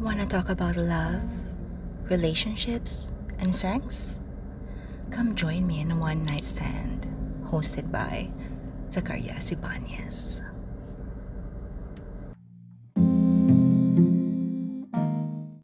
Wanna talk about love, relationships, and sex? Come join me in a one night stand hosted by Zakaria Ibanez.